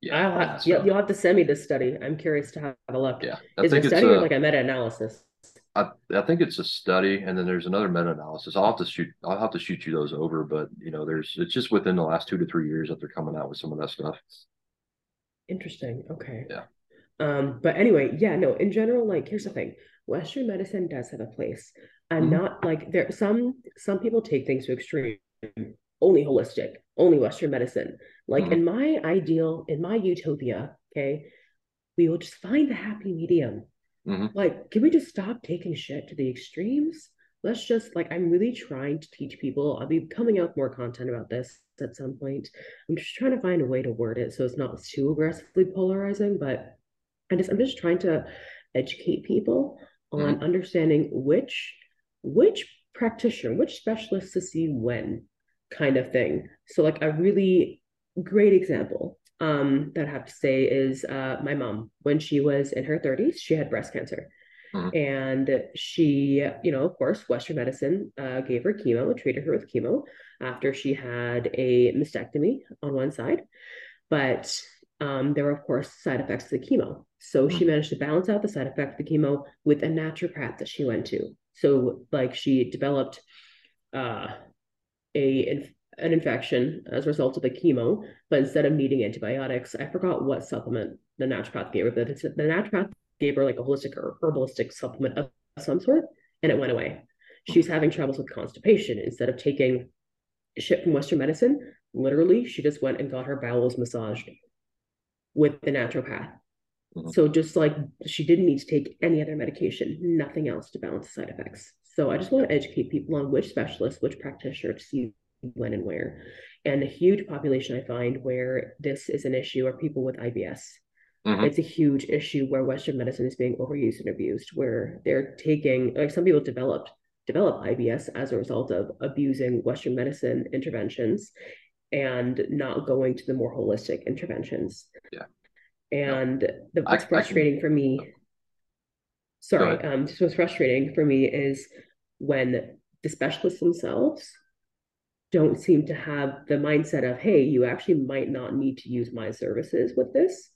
Yeah, I'll have, you'll, you'll have to send me this study. I'm curious to have a look. Yeah, I is it a study or like a meta analysis? I, I think it's a study, and then there's another meta analysis. I'll have to shoot. I'll have to shoot you those over, but you know, there's it's just within the last two to three years that they're coming out with some of that stuff. Interesting. Okay. Yeah. Um, but anyway, yeah, no, in general, like here's the thing. Western medicine does have a place. I'm mm-hmm. not like there some some people take things to extreme, only holistic, only Western medicine. Like mm-hmm. in my ideal, in my utopia, okay, we will just find the happy medium. Mm-hmm. Like, can we just stop taking shit to the extremes? Let's just like I'm really trying to teach people. I'll be coming out with more content about this at some point. I'm just trying to find a way to word it so it's not too aggressively polarizing, but I just I'm just trying to educate people on mm-hmm. understanding which which practitioner, which specialist to see when kind of thing. So like a really great example um, that I have to say is uh, my mom. When she was in her 30s, she had breast cancer. Mm-hmm. And she, you know, of course, Western medicine uh, gave her chemo, treated her with chemo after she had a mastectomy on one side. But um, there were, of course, side effects to the chemo. So mm-hmm. she managed to balance out the side effect of the chemo with a naturopath that she went to. So, like, she developed uh, a an infection as a result of the chemo, but instead of needing antibiotics, I forgot what supplement the naturopath gave her. But the naturopath gave her like a holistic or herbalistic supplement of some sort, and it went away. She's having troubles with constipation. Instead of taking shit from Western medicine, literally, she just went and got her bowels massaged with the naturopath. Mm-hmm. So just like she didn't need to take any other medication, nothing else to balance the side effects. So I just want to educate people on which specialist, which practitioner to see when and where. And a huge population I find where this is an issue are people with IBS. Mm-hmm. It's a huge issue where Western medicine is being overused and abused, where they're taking like some people developed develop IBS as a result of abusing Western medicine interventions and not going to the more holistic interventions. Yeah. And the, what's I, frustrating I can... for me, sorry, um, just what's frustrating for me is when the specialists themselves don't seem to have the mindset of, hey, you actually might not need to use my services with this.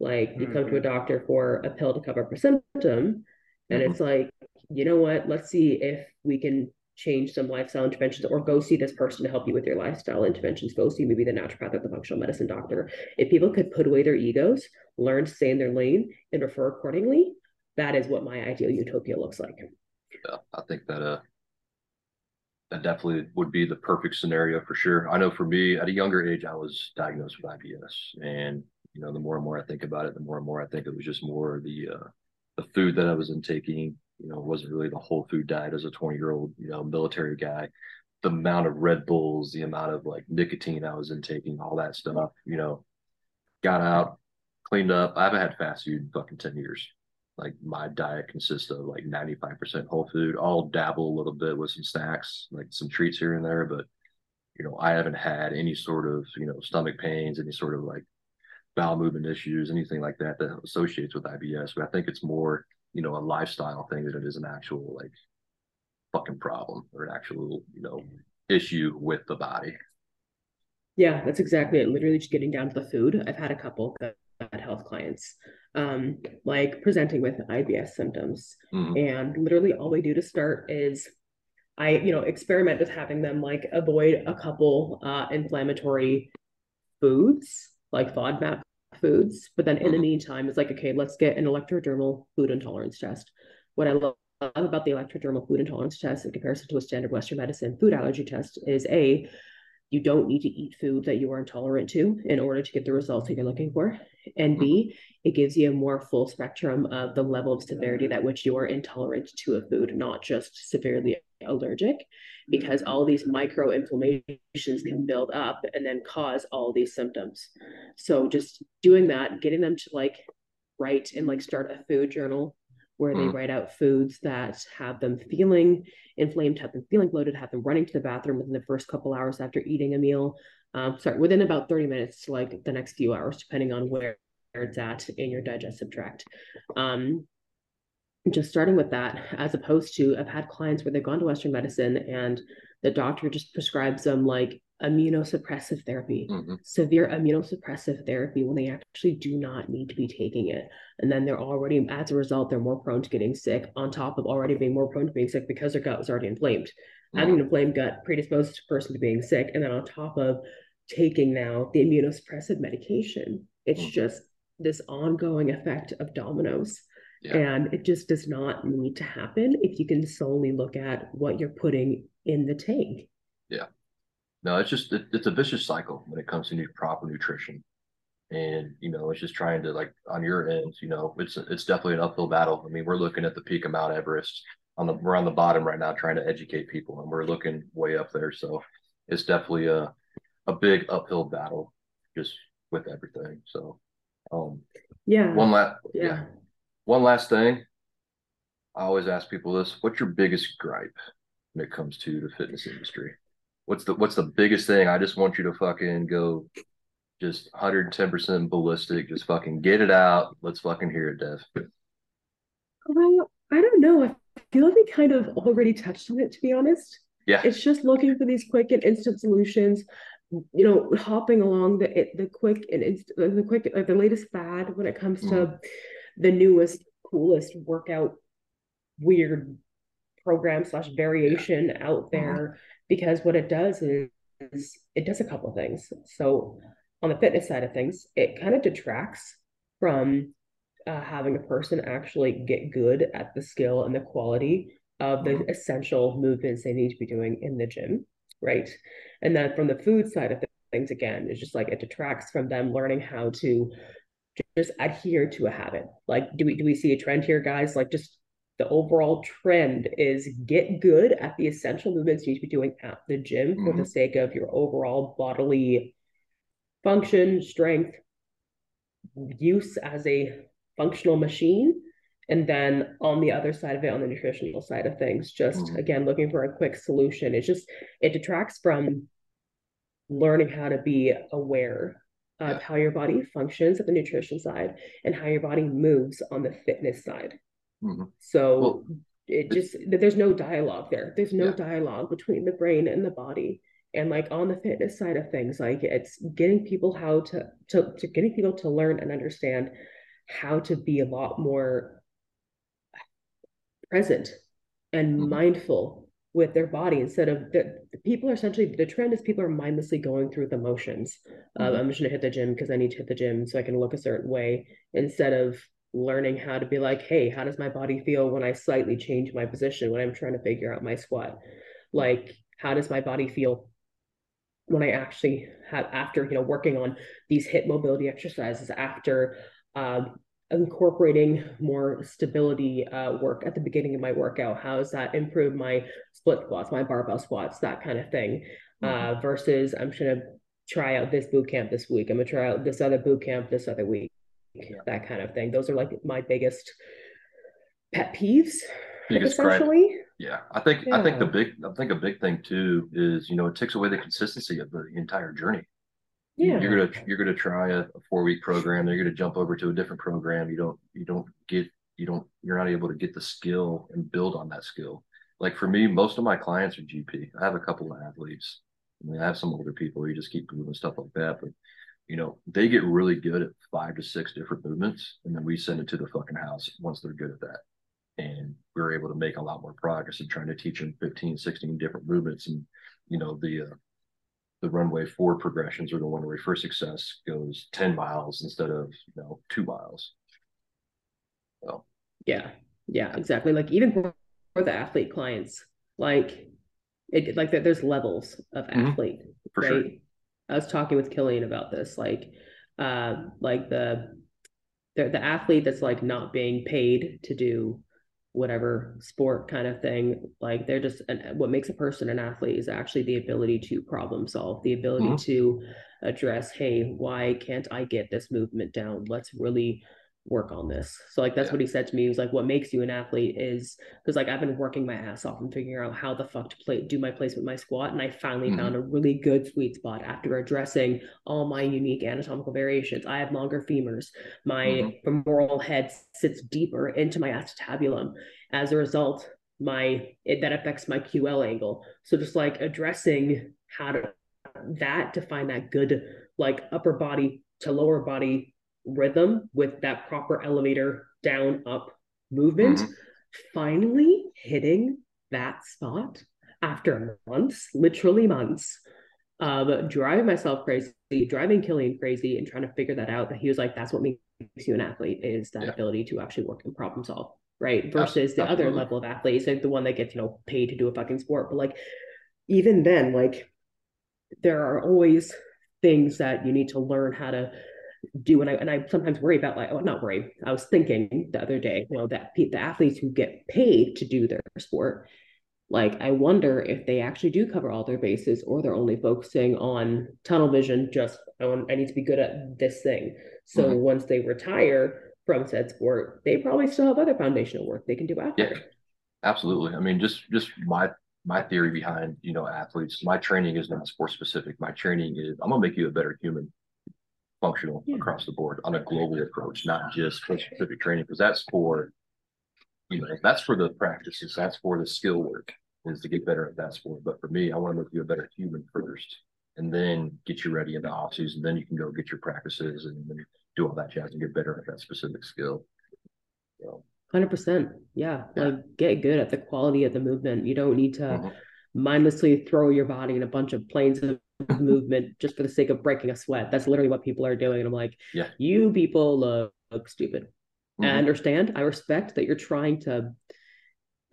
Like you mm-hmm. come to a mm-hmm. doctor for a pill to cover a symptom, and mm-hmm. it's like, you know what? Let's see if we can change some lifestyle interventions or go see this person to help you with your lifestyle interventions. Go see maybe the naturopath or the functional medicine doctor. If people could put away their egos, learn to stay in their lane, and refer accordingly, that is what my ideal utopia looks like. Yeah, I think that uh that definitely would be the perfect scenario for sure. I know for me, at a younger age, I was diagnosed with IBS, and you know, the more and more I think about it, the more and more I think it was just more the uh, the food that I was intaking. You know, wasn't really the whole food diet as a 20 year old, you know, military guy. The amount of Red Bulls, the amount of like nicotine I was intaking, all that stuff. You know, got out, cleaned up. I haven't had fast food in fucking 10 years like my diet consists of like 95% whole food. I'll dabble a little bit with some snacks, like some treats here and there, but you know, I haven't had any sort of, you know, stomach pains, any sort of like bowel movement issues, anything like that that associates with IBS. But I think it's more, you know, a lifestyle thing than it is an actual like fucking problem or an actual, you know, issue with the body. Yeah, that's exactly it. Literally just getting down to the food. I've had a couple gut health clients um, like presenting with IBS symptoms. Mm-hmm. And literally all we do to start is I, you know, experiment with having them like avoid a couple uh, inflammatory foods, like FODMAP foods. But then in mm-hmm. the meantime, it's like, okay, let's get an electrodermal food intolerance test. What I love about the electrodermal food intolerance test in comparison to a standard Western medicine food allergy test is A, you don't need to eat food that you are intolerant to in order to get the results that you're looking for. And B, mm-hmm. it gives you a more full spectrum of the level of severity that which you are intolerant to a food, not just severely allergic, because mm-hmm. all these micro inflammations can build up and then cause all these symptoms. So just doing that, getting them to like write and like start a food journal where they write out foods that have them feeling inflamed, have them feeling bloated, have them running to the bathroom within the first couple hours after eating a meal. Um, sorry, within about 30 minutes to like the next few hours, depending on where it's at in your digestive tract. Um, just starting with that, as opposed to I've had clients where they've gone to Western medicine and the doctor just prescribes them like immunosuppressive therapy, mm-hmm. severe immunosuppressive therapy when they actually do not need to be taking it. And then they're already, as a result, they're more prone to getting sick on top of already being more prone to being sick because their gut was already inflamed. Mm-hmm. Having an inflamed gut predisposes a person to being sick. And then on top of taking now the immunosuppressive medication, it's mm-hmm. just this ongoing effect of dominoes. Yeah. And it just does not need to happen if you can solely look at what you're putting in the tank. Yeah no, it's just it, it's a vicious cycle when it comes to new, proper nutrition, and you know it's just trying to like on your end, you know, it's it's definitely an uphill battle. I mean, we're looking at the peak of Mount Everest on the we're on the bottom right now trying to educate people, and we're looking way up there. So it's definitely a a big uphill battle just with everything. So um yeah, one last yeah. yeah one last thing. I always ask people this: What's your biggest gripe when it comes to the fitness industry? What's the what's the biggest thing? I just want you to fucking go just 110% ballistic. Just fucking get it out. Let's fucking hear it, Dev. Well, I don't know. I feel like we kind of already touched on it, to be honest. Yeah. It's just looking for these quick and instant solutions. You know, hopping along the the quick and inst- the quick like the latest fad when it comes to mm. the newest, coolest workout, weird program slash variation yeah. out mm-hmm. there. Because what it does is, is it does a couple of things. So on the fitness side of things, it kind of detracts from uh, having a person actually get good at the skill and the quality of the mm-hmm. essential movements they need to be doing in the gym, right? And then from the food side of things, again, it's just like it detracts from them learning how to just adhere to a habit. Like, do we do we see a trend here, guys? Like, just the overall trend is get good at the essential movements you need to be doing at the gym mm-hmm. for the sake of your overall bodily function, strength, use as a functional machine. And then on the other side of it, on the nutritional side of things, just mm-hmm. again looking for a quick solution. It just it detracts from learning how to be aware of how your body functions at the nutrition side and how your body moves on the fitness side. Mm-hmm. So well, it just there's no dialogue there. There's no yeah. dialogue between the brain and the body. And like on the fitness side of things, like it's getting people how to to, to getting people to learn and understand how to be a lot more present and mm-hmm. mindful with their body instead of the, the, people are essentially the trend is people are mindlessly going through the motions. Mm-hmm. Um, I'm just gonna hit the gym because I need to hit the gym so I can look a certain way instead of learning how to be like, hey, how does my body feel when I slightly change my position when I'm trying to figure out my squat? Like, how does my body feel when I actually have after you know working on these hip mobility exercises after um, incorporating more stability uh, work at the beginning of my workout? How does that improve my split squats, my barbell squats, that kind of thing? Mm-hmm. Uh, versus I'm just gonna try out this boot camp this week. I'm gonna try out this other boot camp this other week that kind of thing. Those are like my biggest pet peeves. Biggest essentially. Yeah, I think yeah. I think the big I think a big thing too is you know it takes away the consistency of the entire journey. Yeah, you're gonna you're gonna try a, a four week program. They're gonna jump over to a different program. You don't you don't get you don't you're not able to get the skill and build on that skill. Like for me, most of my clients are GP. I have a couple of athletes. I mean, I have some older people. You just keep doing stuff like that, but you know, they get really good at five to six different movements, and then we send it to the fucking house once they're good at that. And we are able to make a lot more progress in trying to teach them 15, 16 different movements. And, you know, the, uh, the runway forward progressions are the one where for success goes 10 miles instead of, you know, two miles. So, yeah, yeah, exactly. Like even for, the athlete clients, like it like that there's levels of Mhm. athlete, For right? sure. I was talking with Killian about this, like, uh, like the the the athlete that's like not being paid to do whatever sport kind of thing. Like they're just and what makes a person an athlete is actually the ability to problem solve, the ability Mhm. to address, hey, why can't I get this movement down? Let's really work on this. So like that's Yeah. what he said to me. He was like, what makes you an athlete is because like I've been working my ass off and figuring out how the fuck to play do my placement my squat. And I finally Mhm. found a really good sweet spot after addressing all my unique anatomical variations. I have longer femurs. My Mhm. femoral head sits deeper into my acetabulum. As a result, my it that affects my QL angle. So just like addressing how to that to find that good like upper body to lower body rhythm with that proper elevator down up movement Mhm. finally hitting that spot after months literally months of driving myself crazy driving killian crazy and trying to figure that out that he was like that's what makes you an athlete is that Yeah. ability to actually work and problem solve right versus the other level of athletes like the one that gets you know paid to do a fucking sport but like even then like there are always things that you need to learn how to do and I and I sometimes worry about like oh not worry I was thinking the other day you know that the athletes who get paid to do their sport like I wonder if they actually do cover all their bases or they're only focusing on tunnel vision just I want I need to be good at this thing so Mhm. once they retire from said sport they probably still have other foundational work they can do after Yeah. Absolutely. I mean, just just my my theory behind you know athletes. My training is not sport specific. My training is I'm gonna make you a better human, functional Yeah. across the board on a global approach, not just for specific training, because that's for you know that's for the practices. That's for the skill work is to get better at that sport. But for me, I want to make you a better human first, and then get you ready in the off season. Then you can go get your practices and then do all that jazz and get better at that specific skill. So, Hundred percent. Yeah. Like get good at the quality of the movement. You don't need to Mhm. mindlessly throw your body in a bunch of planes of movement just for the sake of breaking a sweat. That's literally what people are doing. And I'm like, Yeah. you people look, look stupid. I Mhm. understand. I respect that you're trying to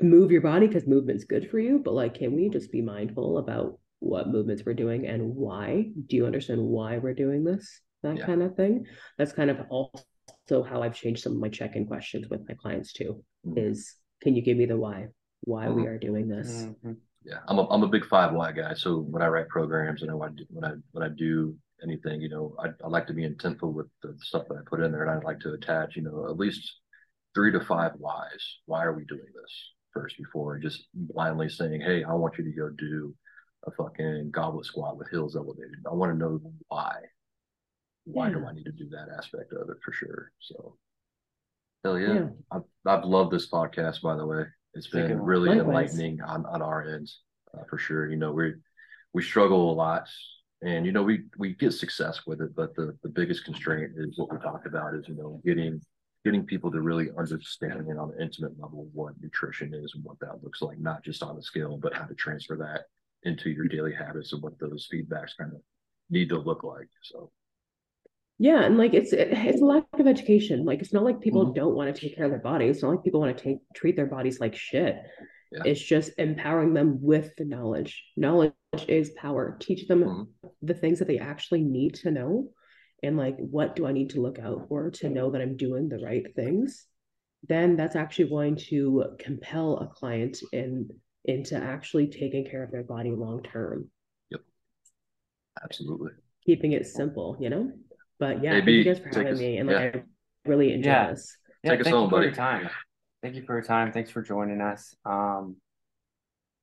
move your body because movement's good for you, but like, can we just be mindful about what movements we're doing and why? Do you understand why we're doing this? That Yeah. kind of thing. That's kind of also how I've changed some of my check-in questions with my clients too Mhm. is can you give me the why why we Mhm. are doing this Mhm. Yeah, I'm a I'm a big five why guy. So when I write programs and I when I do, when I when I do anything, you know, I, I like to be intentful with the stuff that I put in there, and I like to attach, you know, at least three to five whys. Why are we doing this first before just blindly saying, "Hey, I want you to go do a fucking goblet squat with hills elevated." I want to know why. Why do hmm. I need to do that aspect of it for sure? So, hell yeah, yeah I've I've loved this podcast. By the way, it's been really Likewise. enlightening on on our end uh, for sure. You know, we we struggle a lot, and you know we we get success with it, but the the biggest constraint is what we talked about is you know getting getting people to really understand and on an intimate level what nutrition is and what that looks like, not just on the scale, but how to transfer that into your daily habits and what those feedbacks kind of need to look like. So yeah and like it's it, it's a lack of education like it's not like people Mhm. don't want to take care of their bodies it's not like people want to take treat their bodies like shit Yeah. it's just empowering them with the knowledge knowledge is power teach them Mhm. the things that they actually need to know and like what do i need to look out for to know that i'm doing the right things then that's actually going to compel a client in into actually taking care of their body long term Yep, absolutely. keeping it simple you know but yeah thank you guys for take having us- me and like i really enjoyed Yeah. this Yeah, Take us thank you home, for buddy. your time. Thank you for your time. Thanks for joining us. Um,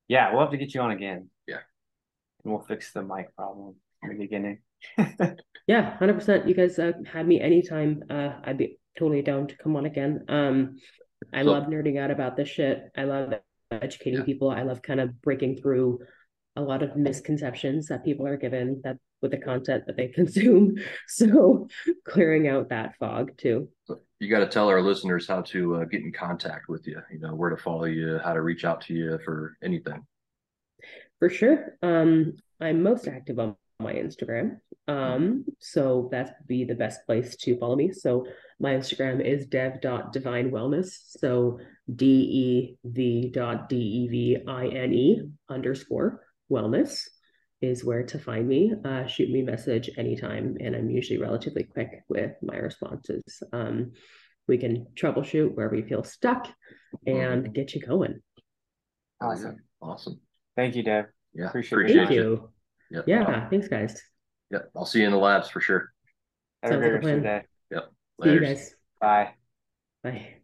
yeah, we'll have to get you on again. Yeah. And we'll fix the mic problem in the beginning. yeah 100% you guys uh, had me anytime uh i'd be totally down to come on again um i So- love nerding out about this shit i love educating Yeah. people i love kind of breaking through a lot of misconceptions that people are given that with the content that they consume so clearing out that fog too you got to tell our listeners how to uh, get in contact with you. You know where to follow you, how to reach out to you for anything. For sure. Um, I'm most active on my Instagram. Um, so that's be the best place to follow me. So my Instagram is dev.devine wellness. So D E V dot D E V I N E underscore Wellness is where to find me. Uh, shoot me a message anytime, and I'm usually relatively quick with my responses. Um, we can troubleshoot wherever you feel stuck and Mhm. get you going. Awesome. Awesome. Thank you, Dave. Yeah. Appreciate Appreciate, Thank you. you. Yeah. Yeah, thanks, guys. Yeah. I'll see you in the labs for sure. Have a Sounds great like a rest of the plan. day. See you guys. Bye. Bye.